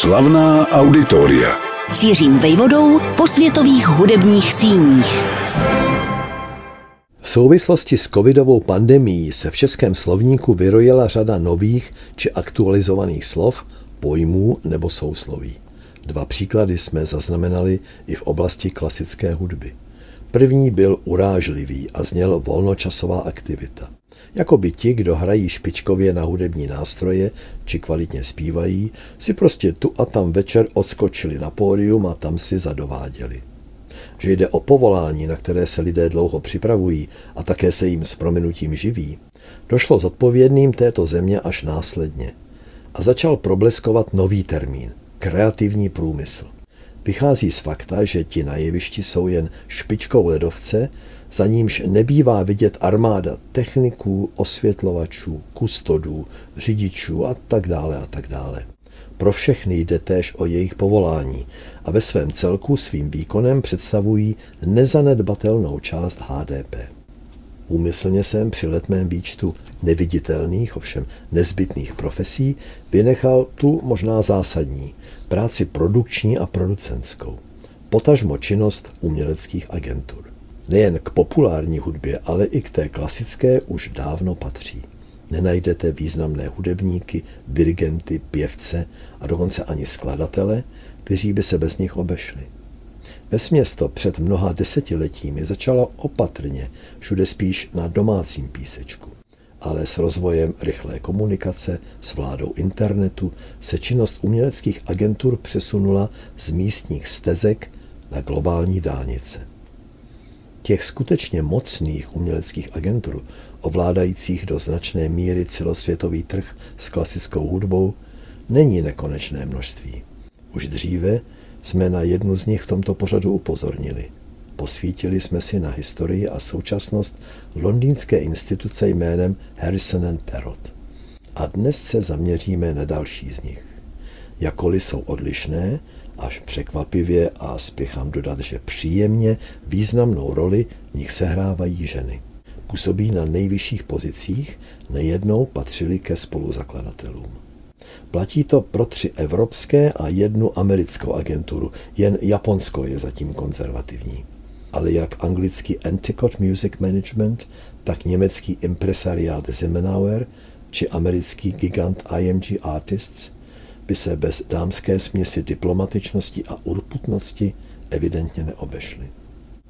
Slavná auditoria. Cířím vejvodou po světových hudebních síních. V souvislosti s covidovou pandemí se v českém slovníku vyrojila řada nových či aktualizovaných slov, pojmů nebo sousloví. Dva příklady jsme zaznamenali i v oblasti klasické hudby. První byl urážlivý a zněl volnočasová aktivita. Jako by ti, kdo hrají špičkově na hudební nástroje či kvalitně zpívají, si prostě tu a tam večer odskočili na pódium a tam si zadováděli. Že jde o povolání, na které se lidé dlouho připravují a také se jim s prominutím živí, došlo zodpovědným této země až následně. A začal probleskovat nový termín – kreativní průmysl. Vychází z fakta, že ti na jevišti jsou jen špičkou ledovce, za nímž nebývá vidět armáda techniků, osvětlovačů, kustodů, řidičů a tak dále a tak dále. Pro všechny jde též o jejich povolání a ve svém celku svým výkonem představují nezanedbatelnou část HDP. Úmyslně jsem při letmém výčtu neviditelných, ovšem nezbytných profesí vynechal tu možná zásadní, práci produkční a producentskou, potažmo činnost uměleckých agentur. Nejen k populární hudbě, ale i k té klasické už dávno patří. Nenajdete významné hudebníky, dirigenty, pěvce a dokonce ani skladatele, kteří by se bez nich obešli. Vesměsto před mnoha desetiletími začalo opatrně, všude spíš na domácím písečku. Ale s rozvojem rychlé komunikace, s vládou internetu se činnost uměleckých agentur přesunula z místních stezek na globální dálnice. Těch skutečně mocných uměleckých agentur, ovládajících do značné míry celosvětový trh s klasickou hudbou, není nekonečné množství. Už dříve jsme na jednu z nich v tomto pořadu upozornili. Posvítili jsme si na historii a současnost londýnské instituce jménem Harrison and Perrot. A dnes se zaměříme na další z nich. Jakoli jsou odlišné, až překvapivě a spěchám dodat, že příjemně významnou roli v nich sehrávají ženy. Působí na nejvyšších pozicích, nejednou patřili ke spoluzakladatelům. Platí to pro tři evropské a jednu americkou agenturu, jen Japonsko je zatím konzervativní. Ale jak anglický Anticott Music Management, tak německý impresariát Zimmenauer či americký gigant IMG Artists by se bez dámské směsi diplomatičnosti a urputnosti evidentně neobešly.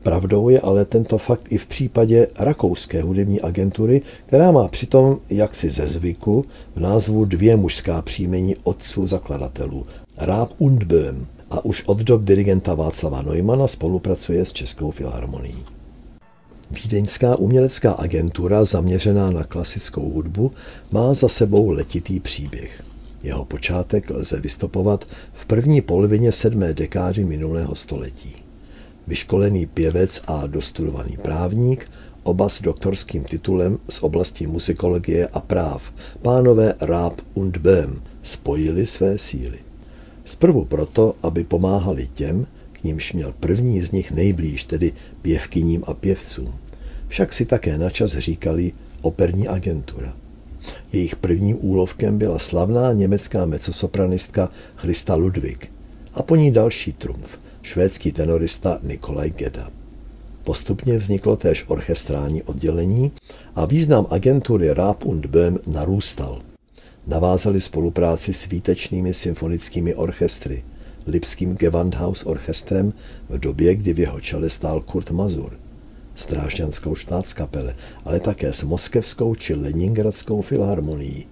Pravdou je ale tento fakt i v případě rakouské hudební agentury, která má přitom jaksi ze zvyku v názvu dvě mužská příjmení otců zakladatelů, Ráb und Böhm, a už od dob dirigenta Václava Neumana spolupracuje s Českou filharmonií. Vídeňská umělecká agentura zaměřená na klasickou hudbu má za sebou letitý příběh. Jeho počátek lze vystopovat v první polovině sedmé dekády minulého století. Vyškolený pěvec a dostudovaný právník, oba s doktorským titulem z oblasti muzikologie a práv, pánové Ráb und Böhm, spojili své síly. Zprvu proto, aby pomáhali těm, k nímž měl první z nich nejblíž, tedy pěvkyním a pěvcům. Však si také načas říkali operní agentura. Jejich prvním úlovkem byla slavná německá mecosopranistka Christa Ludwig a po ní další trumf, švédský tenorista Nikolaj Geda. Postupně vzniklo též orchestrální oddělení a význam agentury Raab und Böhm narůstal. Navázali spolupráci s výtečnými symfonickými orchestry, Lipským Gewandhaus orchestrem v době, kdy v jeho čele stál Kurt Mazur – Strážďanskou štátskapele, ale také s Moskevskou či Leningradskou filharmonií.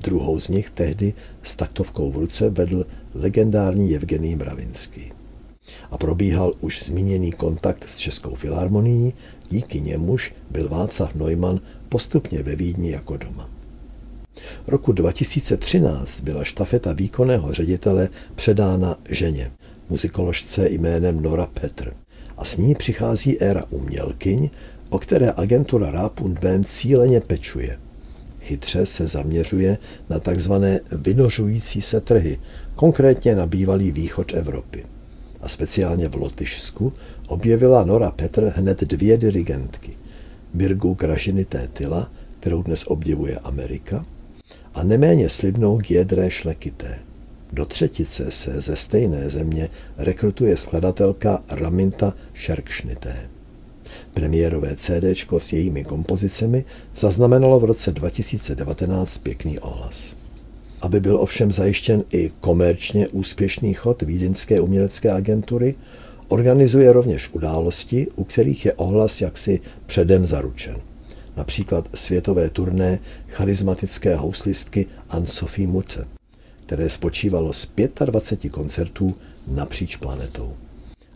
Druhou z nich tehdy s taktovkou v ruce vedl legendární Evgený Mravinský. A probíhal už zmíněný kontakt s Českou filharmonií, díky němuž byl Václav Neumann postupně ve Vídni jako doma. Roku 2013 byla štafeta výkonného ředitele předána ženě, muzikoložce jménem Nora Petr a s ní přichází éra umělkyň, o které agentura Rapundben cíleně pečuje. Chytře se zaměřuje na takzvané vynořující se trhy, konkrétně na bývalý východ Evropy. A speciálně v Lotyšsku objevila Nora Petr hned dvě dirigentky. Birgu Gražiny Tétila, kterou dnes obdivuje Amerika, a neméně slibnou Giedré Šlekité. Do třetice se ze stejné země rekrutuje skladatelka Raminta Šerkšnité. Premiérové CD s jejími kompozicemi zaznamenalo v roce 2019 pěkný ohlas. Aby byl ovšem zajištěn i komerčně úspěšný chod Vídeňské umělecké agentury, organizuje rovněž události, u kterých je ohlas jaksi předem zaručen. Například světové turné charismatické houslistky Anne-Sophie Mutter, které spočívalo z 25 koncertů napříč planetou.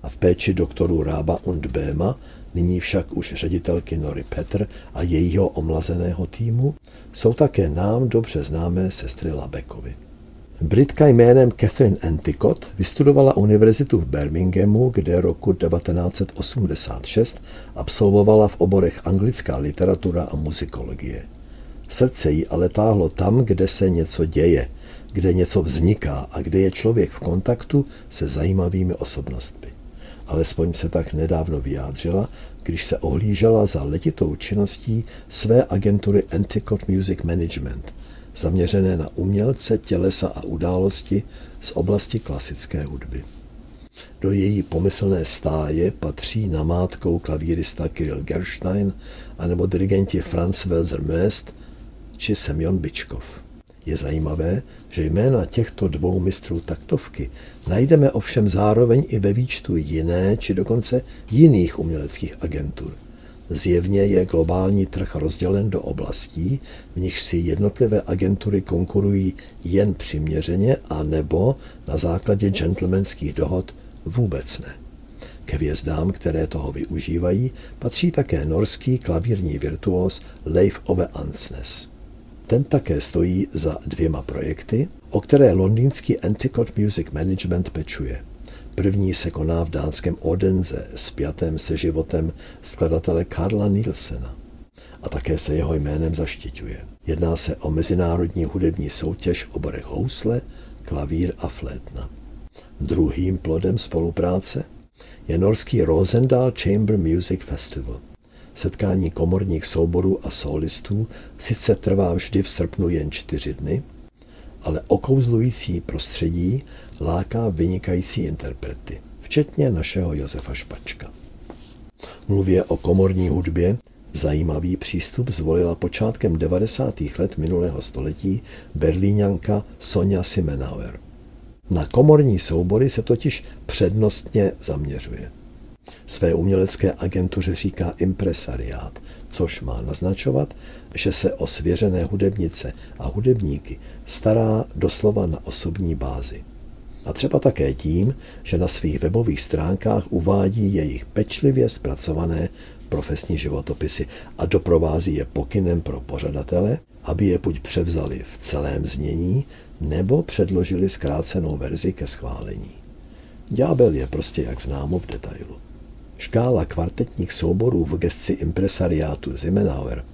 A v péči doktorů Rába und Béma nyní však už ředitelky Nory Petr a jejího omlazeného týmu, jsou také nám dobře známé sestry Labekovi. Britka jménem Catherine Anticott vystudovala univerzitu v Birminghamu, kde roku 1986 absolvovala v oborech anglická literatura a muzikologie. Srdce jí ale táhlo tam, kde se něco děje, kde něco vzniká a kde je člověk v kontaktu se zajímavými osobnostmi alespoň se tak nedávno vyjádřila, když se ohlížela za letitou činností své agentury Anticott Music Management, zaměřené na umělce, tělesa a události z oblasti klasické hudby. Do její pomyslné stáje patří namátkou klavírista Kirill Gerstein anebo dirigenti Franz Welser Möst či Semyon Byčkov. Je zajímavé, že jména těchto dvou mistrů taktovky najdeme ovšem zároveň i ve výčtu jiné či dokonce jiných uměleckých agentur. Zjevně je globální trh rozdělen do oblastí, v nich si jednotlivé agentury konkurují jen přiměřeně a nebo na základě gentlemanských dohod vůbec ne. Ke hvězdám, které toho využívají, patří také norský klavírní virtuos Leif Ove Ansnes. Ten také stojí za dvěma projekty, o které londýnský Anticott Music Management pečuje. První se koná v dánském Odense s pětém se životem skladatele Karla Nielsena a také se jeho jménem zaštiťuje. Jedná se o mezinárodní hudební soutěž v oborech housle, klavír a flétna. Druhým plodem spolupráce je norský Rosendal Chamber Music Festival – Setkání komorních souborů a solistů sice trvá vždy v srpnu jen čtyři dny, ale okouzlující prostředí láká vynikající interprety, včetně našeho Josefa Špačka. Mluvě o komorní hudbě zajímavý přístup zvolila počátkem 90. let minulého století berlíňanka Sonja Simenauer. Na komorní soubory se totiž přednostně zaměřuje. Své umělecké agentuře říká impresariát, což má naznačovat, že se o svěřené hudebnice a hudebníky stará doslova na osobní bázi. A třeba také tím, že na svých webových stránkách uvádí jejich pečlivě zpracované profesní životopisy a doprovází je pokynem pro pořadatele, aby je buď převzali v celém znění, nebo předložili zkrácenou verzi ke schválení. Ďábel je prostě jak známo v detailu. Škála kvartetních souborů v gesci impresariátu Zimenauer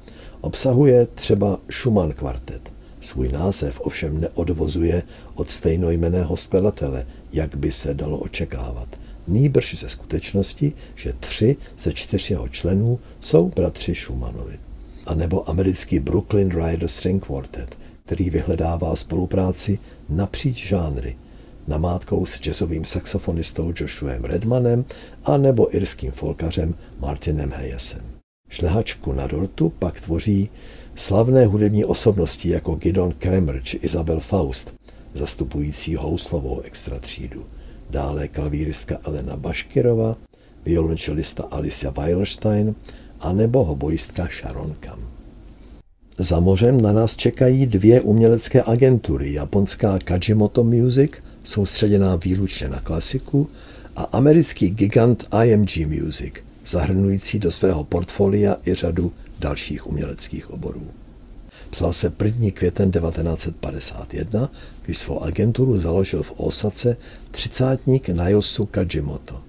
obsahuje třeba Schumann kvartet. Svůj název ovšem neodvozuje od stejnojmeného skladatele, jak by se dalo očekávat. Nýbrž ze skutečnosti, že tři ze čtyř jeho členů jsou bratři Schumannovi. A nebo americký Brooklyn Rider String Quartet, který vyhledává spolupráci napříč žánry – namátkou s jazzovým saxofonistou Joshuem Redmanem a nebo irským folkařem Martinem Hayesem. Šlehačku na dortu pak tvoří slavné hudební osobnosti jako Gidon Kremer či Isabel Faust, zastupující houslovou extratřídu. Dále klavíristka Elena Baškirova, violončelista Alicia Weilstein a nebo hobojistka Sharon Kam. Za mořem na nás čekají dvě umělecké agentury, japonská Kajimoto Music – soustředěná výlučně na klasiku, a americký gigant IMG Music, zahrnující do svého portfolia i řadu dalších uměleckých oborů. Psal se 1. květen 1951, když svou agenturu založil v Osace třicátník Nayosu Kajimoto.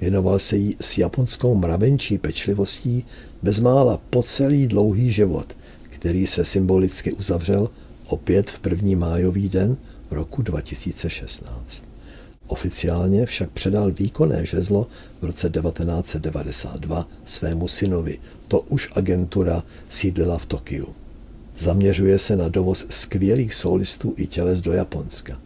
Věnoval se jí s japonskou mravenčí pečlivostí bezmála po celý dlouhý život, který se symbolicky uzavřel opět v první májový den roku 2016. Oficiálně však předal výkonné žezlo v roce 1992 svému synovi. To už agentura sídlila v Tokiu. Zaměřuje se na dovoz skvělých solistů i těles do Japonska.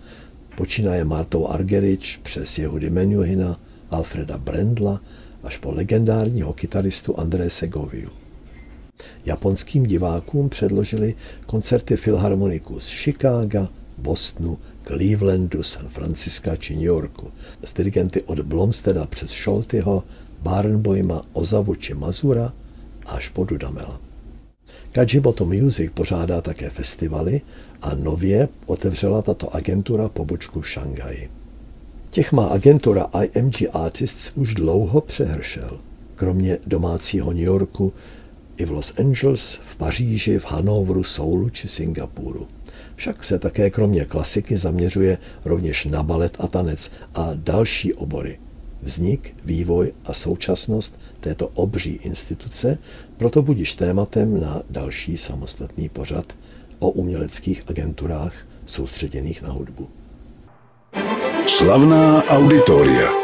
Počínaje Martou Argerich přes jeho Menuhina, Alfreda Brendla až po legendárního kytaristu André Segoviu. Japonským divákům předložili koncerty filharmoniků z Chicaga, Bostonu, Clevelandu, San Francisca či New Yorku, s dirigenty od Blomsteda přes Scholtyho, Barenboima, Ozavu či Mazura až po Dudamela. Kajimoto Music pořádá také festivaly a nově otevřela tato agentura pobočku v Šanghaji. Těch má agentura IMG Artists už dlouho přehršel. Kromě domácího New Yorku i v Los Angeles, v Paříži, v Hanovru, Soulu či Singapuru. Však se také kromě klasiky zaměřuje rovněž na balet a tanec a další obory. Vznik, vývoj a současnost této obří instituce proto budíš tématem na další samostatný pořad o uměleckých agenturách soustředěných na hudbu. Slavná auditoria.